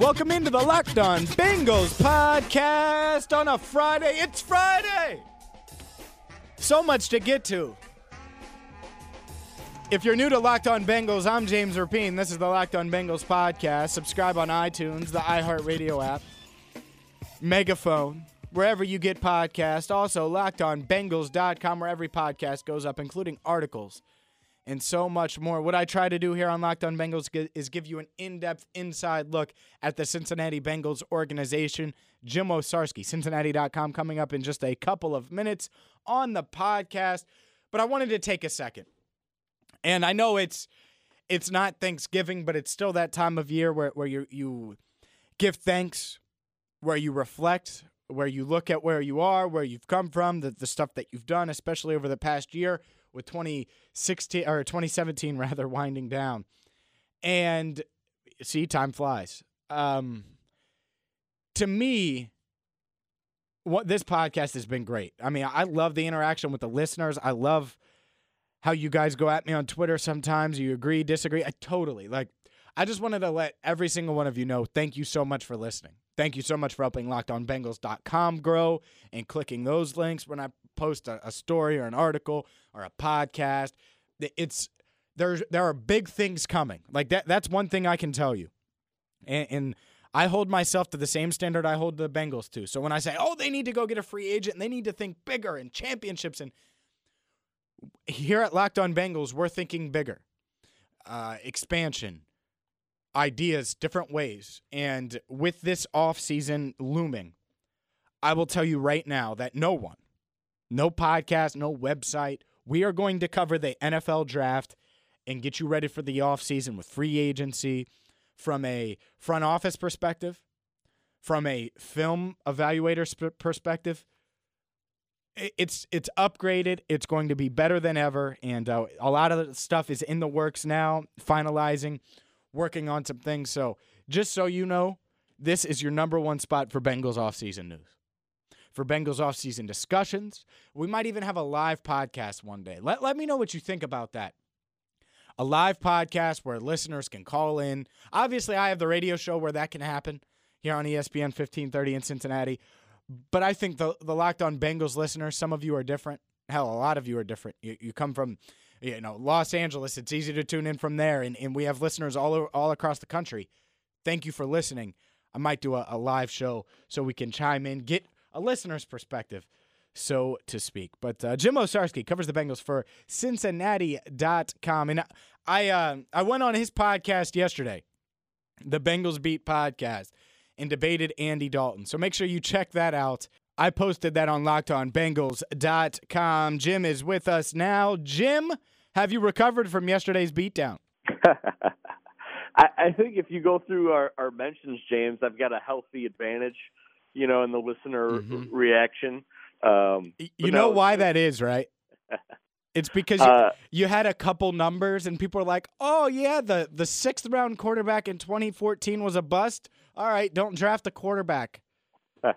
Welcome into the Locked On Bengals podcast on a Friday. It's Friday. So much to get to. If you're new to Locked On Bengals, I'm James Rapien. This is the Locked On Bengals podcast. Subscribe on iTunes, the iHeartRadio app, Megaphone, wherever you get podcasts. Also, lockedonbengals.com, where every podcast goes up, including articles and so much more. What I try to do here on Locked On Bengals is give you an in-depth inside look at the Cincinnati Bengals organization. Jim Owczarski, Cincinnati.com, coming up in just a couple of minutes on the podcast. But I wanted to take a second. And I know it's it's not Thanksgiving, but it's still that time of year where, where you you give thanks, where you reflect, where you look at where you are, where you've come from, the, the stuff that you've done, especially over the past year with 2016 or 2017 rather winding down. And see, time flies. Um, to me, what this podcast has been great. I mean, I love the interaction with the listeners. I love how you guys go at me on Twitter sometimes. You agree, disagree. I totally like. I just wanted to let every single one of you know. Thank you so much for listening. Thank you so much for helping LockedOnBengals.com grow and clicking those links when I post a, a story or an article or a podcast. It's there's there are big things coming. Like that. That's one thing I can tell you, and, and I hold myself to the same standard I hold the Bengals to. So when I say, "Oh, they need to go get a free agent and they need to think bigger and championships," and here at Locked On Bengals, we're thinking bigger, uh, expansion, ideas, different ways, and with this off season looming, I will tell you right now that no one, no podcast, no website. We are going to cover the NFL draft and get you ready for the offseason with free agency from a front office perspective, from a film evaluator perspective. It's it's upgraded. It's going to be better than ever, and uh, a lot of the stuff is in the works now, finalizing, working on some things. So just so you know, this is your number one spot for Bengals offseason news for Bengals offseason discussions. We might even have a live podcast one day. Let, let me know what you think about that. A live podcast where listeners can call in. Obviously, I have the radio show where that can happen here on ESPN 1530 in Cincinnati. But I think the, the Locked On Bengals listeners, some of you are different. Hell, a lot of you are different. You, you come from you know Los Angeles. It's easy to tune in from there, and, and we have listeners all over, all across the country. Thank you for listening. I might do a, a live show so we can chime in, get a listener's perspective, so to speak. But uh, Jim Owczarski covers the Bengals for Cincinnati.com. And I, uh, I went on his podcast yesterday, the Bengals Beat podcast, and debated Andy Dalton. So make sure you check that out. I posted that on LockedOnBengals.com. Jim is with us now. Jim, have you recovered from yesterday's beatdown? I, I think if you go through our, our mentions, James, I've got a healthy advantage you know, in the listener mm-hmm. reaction. Um, you know no, why that is, right? It's because you, uh, you, had a couple numbers and people are like, "Oh yeah, the the sixth round quarterback in 2014 was a bust. All right, don't draft a quarterback." no,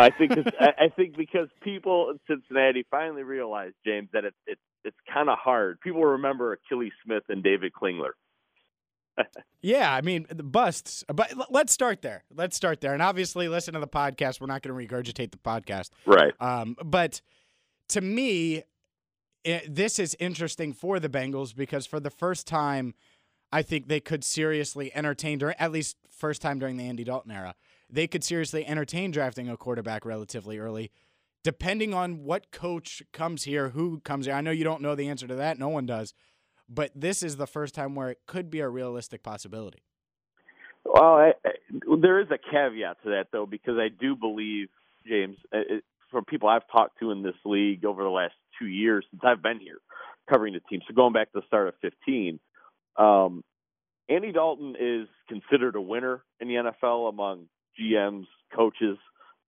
I think I, I think because people in Cincinnati finally realized, James, that it, it it's kind of hard. People remember Akili Smith and David Klingler yeah, I mean the busts. But let's start there. Let's start there. And obviously, listen to the podcast. We're not going to regurgitate the podcast, right? Um, but to me, it, this is interesting for the Bengals because for the first time, I think they could seriously entertain, during, at least first time during the Andy Dalton era, they could seriously entertain drafting a quarterback relatively early. Depending on what coach comes here, who comes here. I know you don't know the answer to that. No one does but this is the first time where it could be a realistic possibility. Well, I, I, there is a caveat to that though, because I do believe James, uh, it, from people I've talked to in this league over the last two years since I've been here covering the team, so going back to the start of 15, um, Andy Dalton is considered a winner in the NFL among GMs, coaches.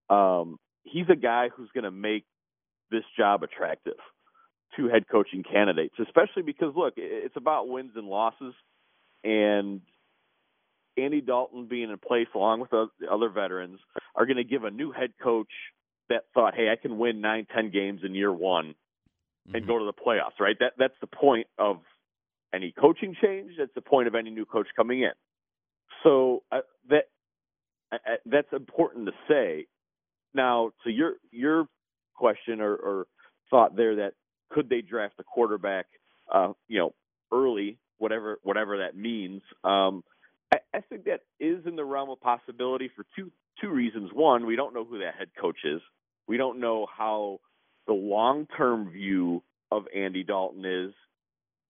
Um, he's a guy who's going to make this job attractive to head coaching candidates, especially because look, it's about wins and losses, and Andy Dalton being in place along with the other veterans are going to give a new head coach that thought, hey, I can win nine, ten games in year one and mm-hmm. go to the playoffs, right? That that's the point of any coaching change. That's the point of any new coach coming in. So uh, that uh, that's important to say. Now, to your your question or, or thought there that could they draft a quarterback, uh, you know, early, whatever whatever that means. Um, I, I think that is in the realm of possibility for two two reasons. One, we don't know who that head coach is. We don't know how the long term view of Andy Dalton is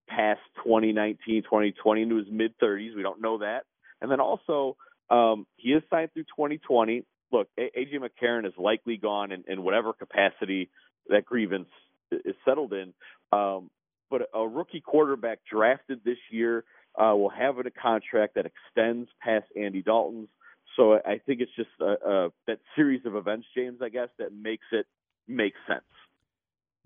past 2019, 2020 into his mid 30s. We don't know that. And then also, um, he is signed through 2020. Look, AJ McCarron is likely gone in, in whatever capacity that grievance is settled in. Um, but a rookie quarterback drafted this year uh, will have a contract that extends past Andy Dalton's. So I think it's just a, that series of events, James, I guess, that makes it make sense.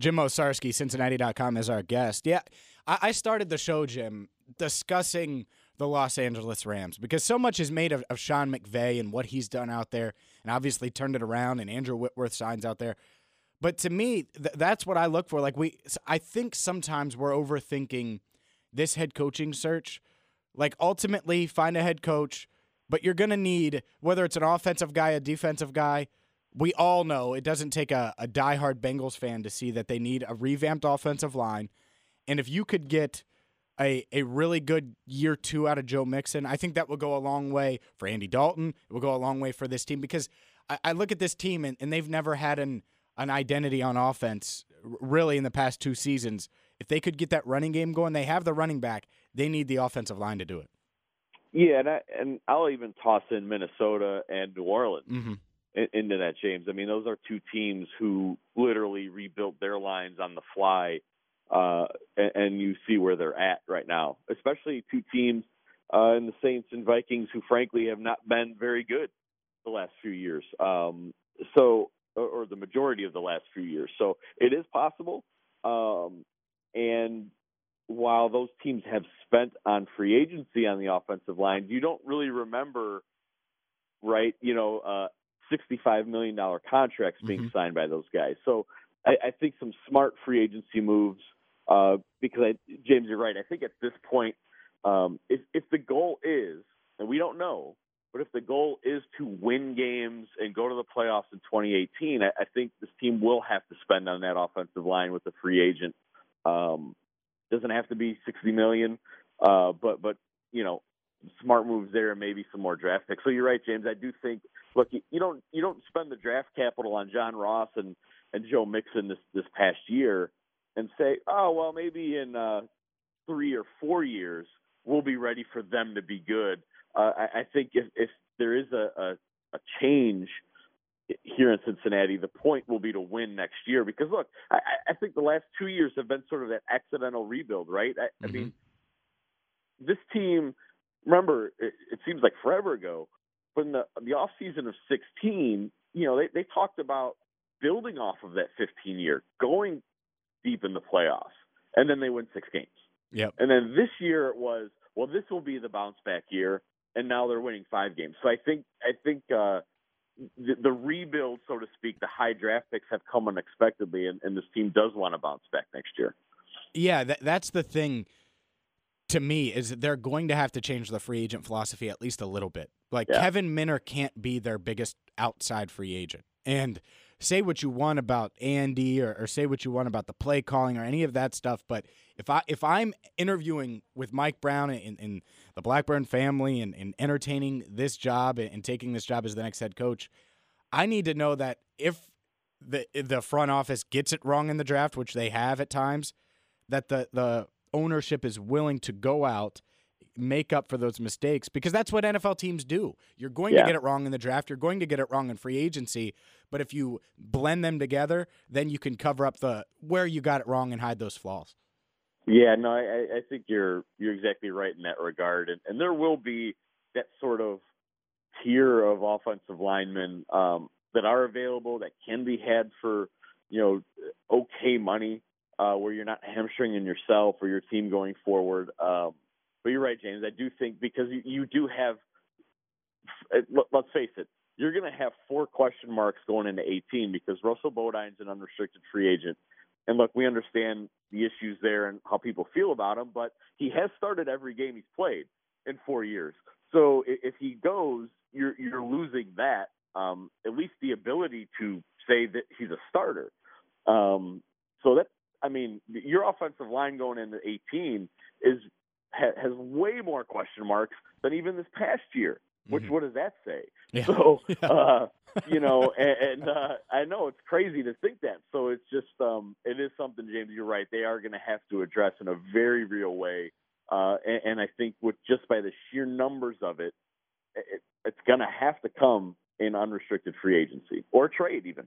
Jim Owczarski, Cincinnati.com, is our guest. Yeah, I, I started the show, Jim, discussing the Los Angeles Rams because so much is made of, of Sean McVay and what he's done out there, and obviously turned it around, and Andrew Whitworth signs out there. But to me, th- that's what I look for. Like we, I think sometimes we're overthinking this head coaching search. Like ultimately, find a head coach, but you're gonna need whether it's an offensive guy, a defensive guy. We all know it doesn't take a, a diehard Bengals fan to see that they need a revamped offensive line. And if you could get a, a really good year two out of Joe Mixon, I think that will go a long way for Andy Dalton. It will go a long way for this team because I, I look at this team and, and they've never had an an identity on offense really in the past two seasons. If they could get that running game going, they have the running back. They need the offensive line to do it. Yeah, and I, and I'll even toss in Minnesota and New Orleans mm-hmm. into that, James. I mean, those are two teams who literally rebuilt their lines on the fly, uh, and, and you see where they're at right now. Especially two teams uh, in the Saints and Vikings who, frankly, have not been very good the last few years. Um, so or the majority of the last few years. So it is possible. Um, and while those teams have spent on free agency on the offensive line, you don't really remember, right? You know, uh, sixty-five million dollar contracts being mm-hmm. signed by those guys. So I, I think some smart free agency moves. Uh, because I, James, you're right. I think at this point, um, if if the goal is, and we don't know, but if the goal is to win games and go to the playoffs in 2018, I, I think this team will have to spend on that offensive line with a free agent. Um, doesn't have to be 60 million, uh, but but you know, smart moves there and maybe some more draft picks. So you're right, James. I do think. Look, you, you don't you don't spend the draft capital on John Ross and and Joe Mixon this this past year and say, oh well, maybe in uh, three or four years we'll be ready for them to be good uh, I, I think if, if there is a, a, a change here in Cincinnati, the point will be to win next year. Because look, I, I think the last two years have been sort of that accidental rebuild, right? I, mm-hmm. I mean, this team. Remember, it, it seems like forever ago, but in the the off season of '16, you know, they they talked about building off of that 15 year, going deep in the playoffs, and then they win six games. Yep. And then this year it was, well, this will be the bounce back year and now they're winning five games. So I think I think uh, the, the rebuild, so to speak, the high draft picks have come unexpectedly, and, and this team does want to bounce back next year. Yeah, that, that's the thing. To me, is that they're going to have to change the free agent philosophy at least a little bit. Like yeah. Kevin Minter can't be their biggest outside free agent, and say what you want about Andy or, or, say what you want about the play calling or any of that stuff, but if I if I'm interviewing with Mike Brown and, and the Blackburn family and, and entertaining this job and, and taking this job as the next head coach, I need to know that if the the front office gets it wrong in the draft, which they have at times, that the the ownership is willing to go out make up for those mistakes because that's what NFL teams do. You're going yeah. to get it wrong in the draft, you're going to get it wrong in free agency, but if you blend them together, then you can cover up the where you got it wrong and hide those flaws. Yeah, no, I, I think you're you're exactly right in that regard, and, and there will be that sort of tier of offensive linemen. Um, that are available that can be had for you know okay money uh, where you're not hamstringing yourself or your team going forward. Um, but you're right, James. I do think because you, you do have, let's face it, you're going to have four question marks going into 18 because Russell Bodine's an unrestricted free agent. And look, we understand the issues there and how people feel about him, but he has started every game he's played in four years. So if he goes, you're you're losing that um, at least the ability to say that he's a starter. Um, so that I mean, your offensive line going into 18 is ha, has way more question marks than even this past year. Which mm-hmm. what does that say? Yeah. So yeah. Uh, you know, and, and uh, I know it's crazy to think that. So it's just um, it is something, James. You're right. They are going to have to address in a very real way. Uh, and, and I think with just by the sheer numbers of it, it it's going to have to come in unrestricted free agency or trade even.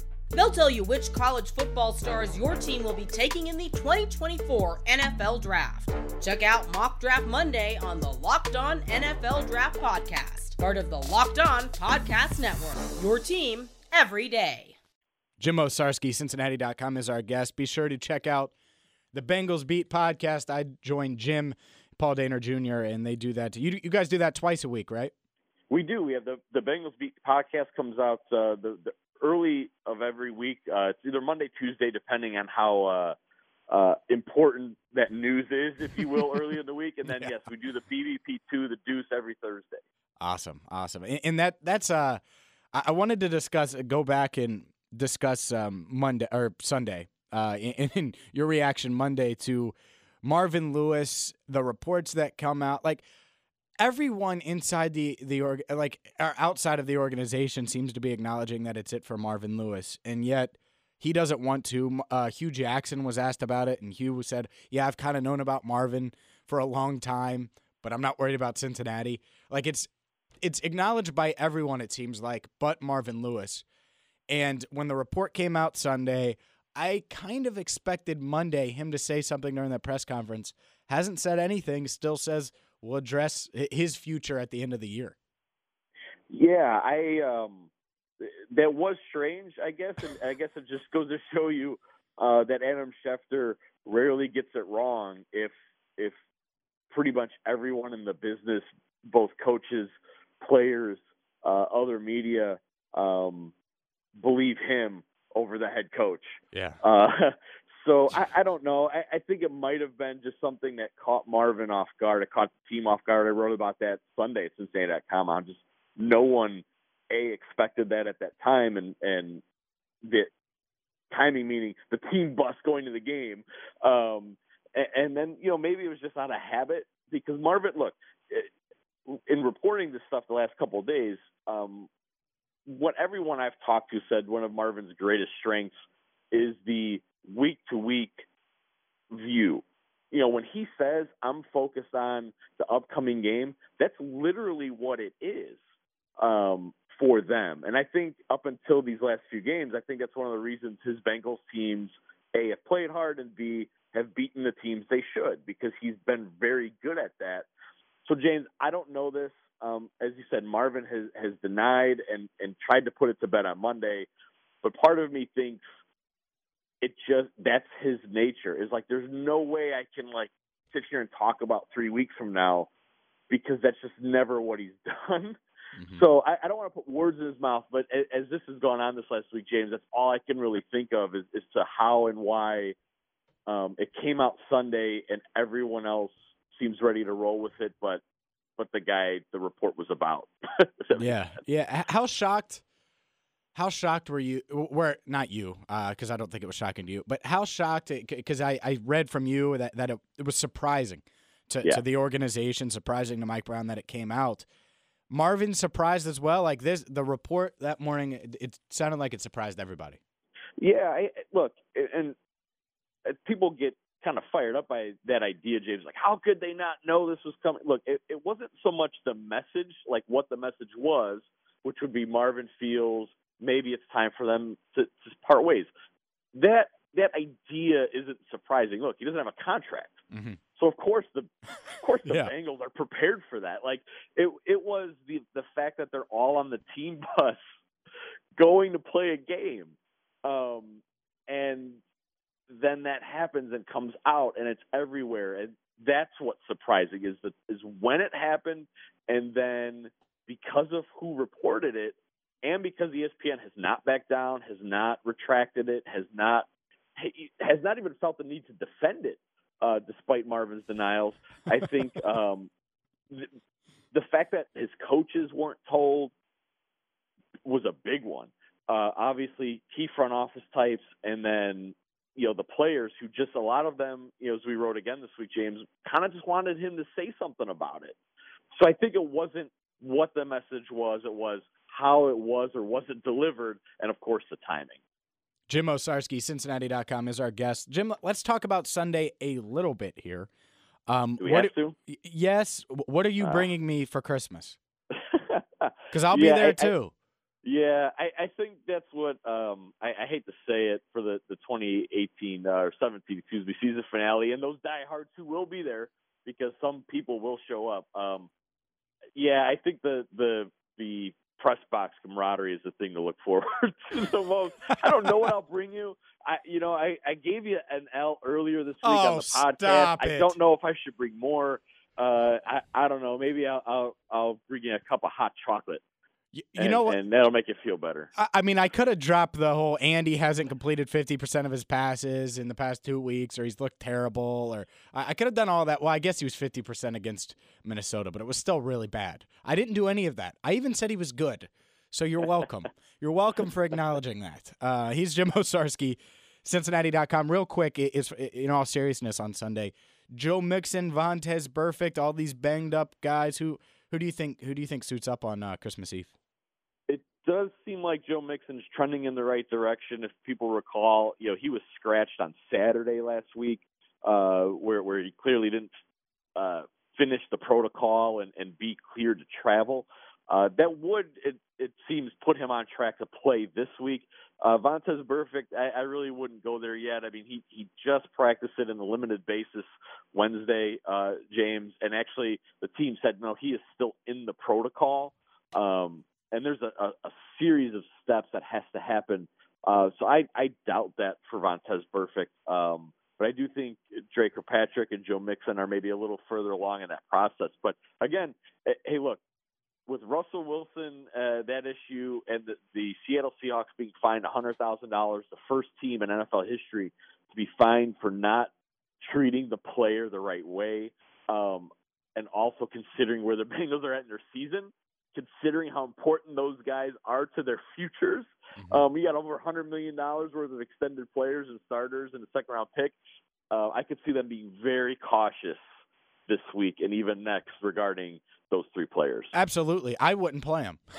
They'll tell you which college football stars your team will be taking in the 2024 NFL Draft. Check out Mock Draft Monday on the Locked On NFL Draft Podcast, part of the Locked On Podcast Network. Your team every day. Jim Owczarski, Cincinnati.com is our guest. Be sure to check out the Bengals Beat podcast. I joined Jim, Paul Dehner Jr., and they do that. You, you guys do that twice a week, right? We do. We have the the Bengals Beat podcast comes out uh, the, the early of every week. Uh, it's either Monday, Tuesday, depending on how uh, uh, important that news is, if you will, early in the week. And then yeah. yes, we do the BVP two, the Deuce every Thursday. Awesome, awesome, and, and that that's uh, I wanted to discuss, go back and discuss um, Monday or Sunday, uh, in, in your reaction Monday to Marvin Lewis, the reports that come out, like everyone inside the the org like outside of the organization seems to be acknowledging that it's it for Marvin Lewis, and yet he doesn't want to. Uh, Hue Jackson was asked about it, and Hue said, "Yeah, I've kind of known about Marvin for a long time, but I'm not worried about Cincinnati." Like it's it's acknowledged by everyone. It seems like, but Marvin Lewis. And when the report came out Sunday, I kind of expected Monday him to say something during that press conference. Hasn't said anything. Still says will address his future at the end of the year. Yeah, I um, that was strange, I guess, and I guess it just goes to show you uh, that Adam Schefter rarely gets it wrong. If if pretty much everyone in the business, both coaches, players, uh, other media, um, believe him over the head coach. Yeah. Uh, so I, I don't know. I, I think it might have been just something that caught Marvin off guard. It caught the team off guard. I wrote about that Sunday at Cincinnati.com. On just no one a expected that at that time, and and the timing meaning the team bus going to the game. Um, and, and then you know maybe it was just out of habit because Marvin. Look, in reporting this stuff the last couple of days, um, what everyone I've talked to said one of Marvin's greatest strengths is the week to week view. You know, when he says I'm focused on the upcoming game, that's literally what it is um, for them. And I think up until these last few games, I think that's one of the reasons his Bengals teams a have played hard and b have beaten the teams they should because he's been very good at that. So James, I don't know this. Um, as you said, Marvin has has denied and and tried to put it to bed on Monday, but part of me thinks it just that's his nature. Is like there's no way I can like sit here and talk about three weeks from now because that's just never what he's done. Mm-hmm. So I, I, don't want to put words in his mouth, but as, as, this has gone on this last week, James, that's all I can really think of is, is to how and why um, it came out Sunday and everyone else seems ready to roll with it, but but the guy the report was about. yeah, yeah. How shocked how shocked were you? Were not you, because uh, I don't think it was shocking to you, but how shocked? Because I, I read from you that that it, it was surprising to, yeah. to the organization, surprising to Mike Brown that it came out. Marvin surprised as well. Like this, the report that morning, it, it sounded like it surprised everybody. Yeah, I, look, and, and people get kind of fired up by that idea, James. Like, how could they not know this was coming? Look, it, it wasn't so much the message, like what the message was, which would be Marvin Fields. Maybe it's time for them to, to part ways. That that idea isn't surprising. Look, he doesn't have a contract, mm-hmm. so of course the of course the yeah. Bengals are prepared for that. Like it it was the the fact that they're all on the team bus going to play a game, um, and then that happens and comes out and it's everywhere, and that's what's surprising is that is when it happened, and then because of who reported it, and because ESPN has not backed down, has not retracted it, has not has not even felt the need to defend it, uh, despite Marvin's denials. I think um, the, the fact that his coaches weren't told was a big one. Uh, obviously, key front office types, and then you know the players who just a lot of them, you know, as we wrote again this week, James kind of just wanted him to say something about it. So I think it wasn't what the message was; it was how it was or wasn't delivered, and of course the timing. Jim Owczarski, Cincinnati.com, is our guest. Jim, let's talk about Sunday a little bit here. Um, Do we what, have to? Yes. What are you uh, bringing me for Christmas? Because I'll be yeah, there I, too. I, yeah, I, I think that's what um, I, I hate to say it for the, the 2018 uh, or 17, excuse me, season finale, and those diehards who will be there because some people will show up. Um, yeah, I think the the the press box camaraderie is the thing to look forward to the most. I don't know what I'll bring you. I, you know, I, I gave you an L earlier this week oh, on the podcast. I don't know if I should bring more. Uh, I, I don't know. Maybe I'll, I'll, I'll bring you a cup of hot chocolate. You, you and, know what? And that'll make you feel better. I, I mean, I could have dropped the whole Andy hasn't completed 50% of his passes in the past two weeks, or he's looked terrible, or I, I could have done all that. Well, I guess he was 50% against Minnesota, but it was still really bad. I didn't do any of that. I even said he was good. So you're welcome. you're welcome for acknowledging that. Uh, he's Jim Owczarski, Cincinnati.com. Real quick, is in all seriousness on Sunday, Joe Mixon, Vontaze Burfict, all these banged up guys. Who who do you think who do you think suits up on uh, Christmas Eve? Does seem like Joe Mixon's trending in the right direction. If people recall, you know, he was scratched on Saturday last week, uh, where where he clearly didn't uh, finish the protocol and, and be cleared to travel. Uh, that would, it, it seems, put him on track to play this week. Uh, Vontaze Burfict, I, I really wouldn't go there yet. I mean, he he just practiced it in a limited basis Wednesday, uh, James, and actually the team said no, he is still in the protocol. Um, and there's a, a, a series of steps that has to happen. Uh, so I, I doubt that for Vontaze Burfict. Um, but I do think Dre Kirkpatrick and Joe Mixon are maybe a little further along in that process. But again, eh, hey, look, with Russell Wilson, uh, that issue, and the, the Seattle Seahawks being fined $100,000, the first team in NFL history to be fined for not treating the player the right way, um, and also considering where the Bengals are at in their season, considering how important those guys are to their futures. Mm-hmm. Um, we got over $100 million worth of extended players and starters in the second round pick. Uh, I could see them being very cautious this week and even next regarding those three players. Absolutely. I wouldn't play them.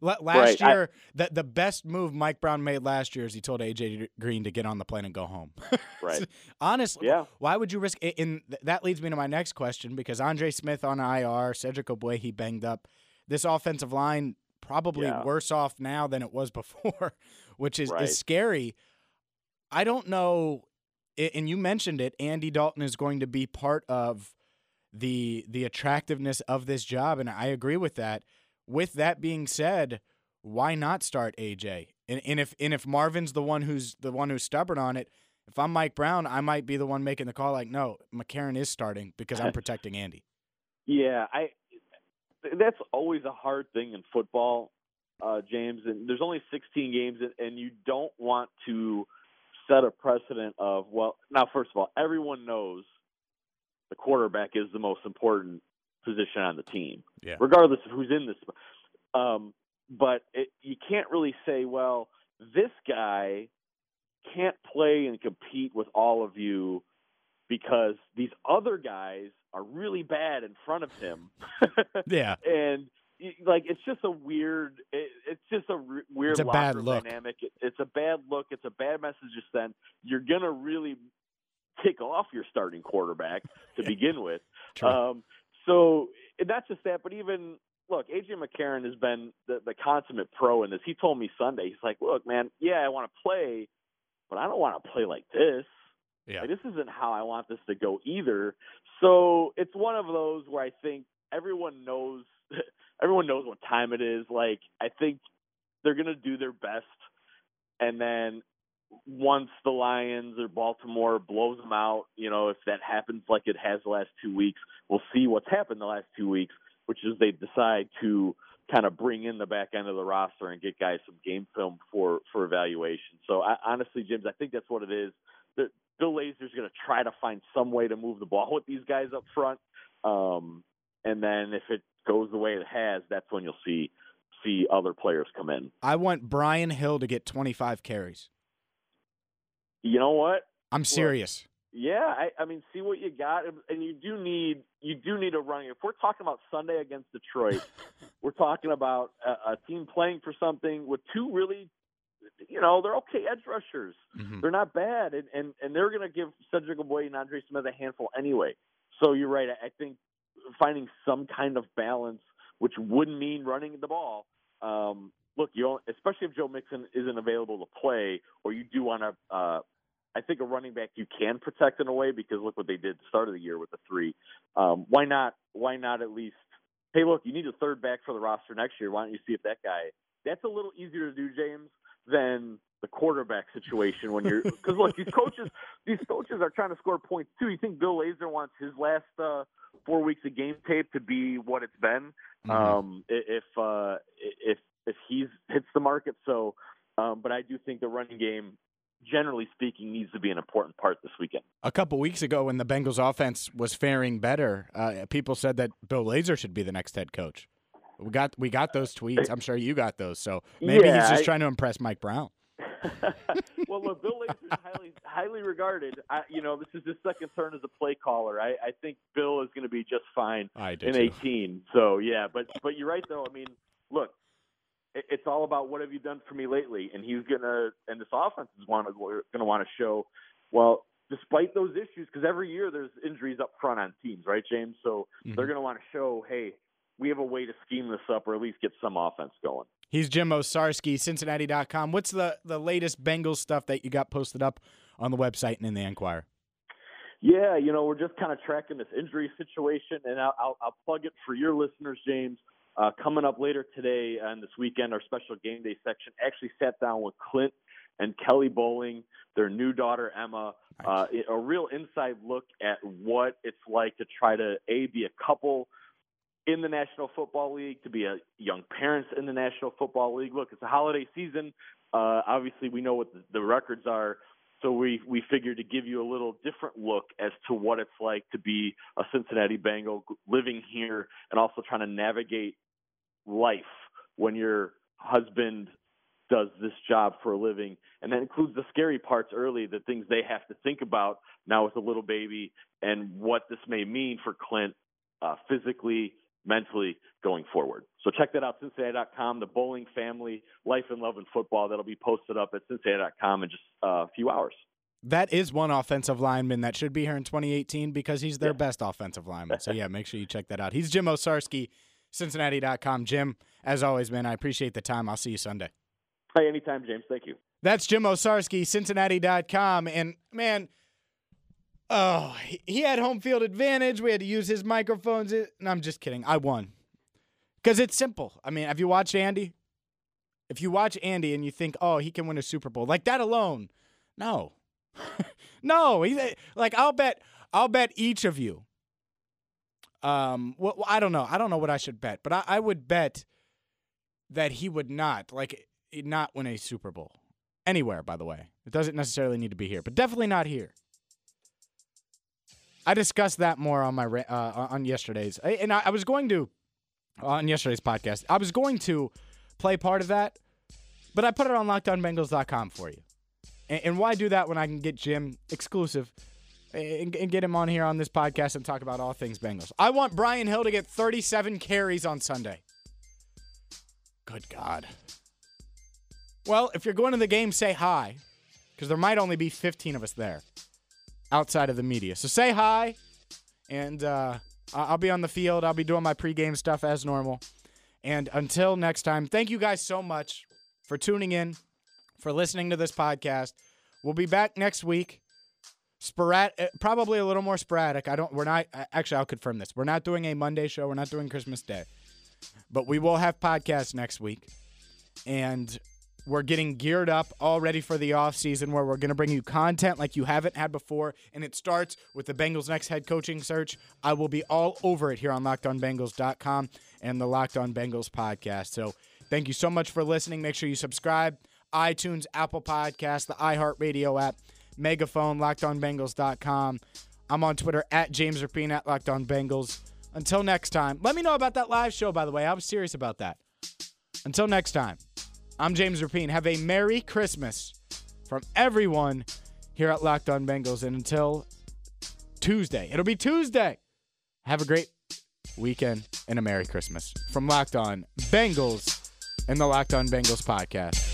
last right. year, I, the, the best move Mike Brown made last year is he told AJ Green to get on the plane and go home. right. Honestly, yeah. why would you risk it? And that leads me to my next question because Andre Smith on IR, Cedric Ogbuehi banged up this offensive line probably yeah. worse off now than it was before, which is, right. is scary. I don't know, and you mentioned it. Andy Dalton is going to be part of the the attractiveness of this job, and I agree with that. With that being said, why not start AJ? And, and if and if Marvin's the one who's the one who's stubborn on it, if I'm Mike Brown, I might be the one making the call. Like, no, McCarron is starting because I'm protecting Andy. Yeah, I that's always a hard thing in football, uh, James. And there's only 16 games, and you don't want to set a precedent of well. Now, first of all, everyone knows the quarterback is the most important position on the team, yeah. regardless of who's in this. Um, but it, you can't really say, well, this guy can't play and compete with all of you because these other guys are really bad in front of him. yeah. And like it's just a weird it, it's just a re- weird it's a bad look. dynamic. It, it's a bad look. It's a bad message to send. You're going to really tick off your starting quarterback to begin with. Um, so not just that, but even look, AJ McCarron has been the, the consummate pro in this. He told me Sunday, he's like, "Look, man, yeah, I want to play, but I don't want to play like this. Yeah. Like, this isn't how I want this to go either." So it's one of those where I think everyone knows everyone knows what time it is. Like I think they're gonna do their best, and then once the Lions or Baltimore blows them out, you know, if that happens like it has the last two weeks, we'll see what's happened the last two weeks, which is they decide to kind of bring in the back end of the roster and get guys some game film for for evaluation. So I, honestly, James, I think that's what it is. The, Bill Lazor's going to try to find some way to move the ball with these guys up front, um, and then if it goes the way it has, that's when you'll see see other players come in. I want Brian Hill to get 25 carries. You know what? I'm serious. Yeah, I, I mean, see what you got, and- and you do need you do need a running. If we're talking about Sunday against Detroit, we're talking about a, a team playing for something with two really, you know, they're okay edge rushers. Mhm. They're not bad, and and, and they're going to give Cedric Ogbuehi and Andre Smith a handful anyway. So you're right. I think finding some kind of balance, which wouldn't mean running the ball. Um, look, you don't- especially if Joe Mixon isn't available to play, or you do want to. Uh, I think a running back you can protect in a way because look what they did at the start of the year with the three. Um, why not? Why not at least? Hey, look, you need a third back for the roster next year. Why don't you see if that guy? That's a little easier to do, James, than the quarterback situation when you're because look, these coaches, these coaches are trying to score points too. You think Bill Lazor wants his last uh, four weeks of game tape to be what it's been? Mhm. Um, if uh, if if he's hits the market, so. Um, but I do think the running game generally speaking, needs to be an important part this weekend. A couple weeks ago, when the Bengals offense was faring better, uh, people said that Bill Lazor should be the next head coach. We got we got those tweets. I'm sure you got those. So maybe Yeah, he's just I- trying to impress Mike Brown. well, look, Bill Lazor is highly highly regarded. I, you know, this is his second turn as a play caller. I, I think Bill is going to be just fine in too. 18. So yeah, but but you're right though. I mean, look, it, it's all about what have you done for me lately, and he's gonna and this offense is going to want to show. Well, despite those issues, because every year there's injuries up front on teams, right, James? So Mhm. they're going to want to show, hey, we have a way to scheme this up, or at least get some offense going. He's Jim Owczarski, Cincinnati.com. What's the, the latest Bengals stuff that you got posted up on the website and in the Enquirer? Yeah, you know, we're just kind of tracking this injury situation, and I'll, I'll, I'll plug it for your listeners, James. Uh, coming up later today and this weekend, our special game day section actually sat down with Clint and Kelly Boling, their new daughter Emma, uh, a real inside look at what it's like to try to a be a couple in the National Football League, to be a young parents in the National Football League. Look, it's a holiday season. Uh, obviously, we know what the, the records are. So we we figured to give you a little different look as to what it's like to be a Cincinnati Bengal living here and also trying to navigate life when your husband does this job for a living and that includes the scary parts early the things they have to think about now with a little baby and what this may mean for Clint uh, physically mentally going forward. So check that out, Cincinnati.com, the Boling family, life and love and football. That'll be posted up at Cincinnati.com in just a few hours. That is one offensive lineman that should be here in 2018 because he's their Yeah. best offensive lineman. So, yeah, make sure you check that out. He's Jim Owczarski, Cincinnati.com. Jim, as always, man, I appreciate the time. I'll see you Sunday. Hey, anytime, James. Thank you. That's Jim Owczarski, Cincinnati.com. And, man, oh, he- had home field advantage. We had to use his microphones. No, I'm just kidding. I won. Because it's simple. I mean, have you watched Andy? If you watch Andy and you think, oh, he can win a Super Bowl, like that alone, no. no, he, like I'll bet I'll bet each of you. Um, well, I don't know. I don't know what I should bet, but I, I would bet that he would not like not win a Super Bowl anywhere. By the way, it doesn't necessarily need to be here, but definitely not here. I discussed that more on my uh, on yesterday's, and I, I was going to on yesterday's podcast. I was going to play part of that, but I put it on LockedOnBengals.com for you. And, and why do that when I can get Jim exclusive and, and get him on here on this podcast and talk about all things Bengals? I want Brian Hill to get 37 carries on Sunday. Good God. Well, if you're going to the game, say hi, because there might only be 15 of us there. Outside of the media. So say hi, and uh, I'll be on the field. I'll be doing my pregame stuff as normal. And until next time, thank you guys so much for tuning in, for listening to this podcast. We'll be back next week. Sporadic, uh, probably a little more sporadic. I don't. We're not. Actually, I'll confirm this. We're not doing a Monday show. We're not doing Christmas Day, but we will have podcasts next week, and we're getting geared up all ready for the off season where we're going to bring you content like you haven't had before. And it starts with the Bengals' next head coaching search. I will be all over it here on lockedonbengals.com and the Locked On Bengals podcast. So thank you so much for listening. Make sure you subscribe. iTunes, Apple Podcast, the iHeartRadio app, Megaphone, lockedonbengals.com. I'm on Twitter at James Rapien at Locked On Bengals. Until next time, let me know about that live show, by the way. I was serious about that. Until next time. I'm James Rapien. Have a Merry Christmas from everyone here at Locked On Bengals. And until Tuesday, it'll be Tuesday. Have a great weekend and a Merry Christmas from Locked On Bengals and the Locked On Bengals podcast.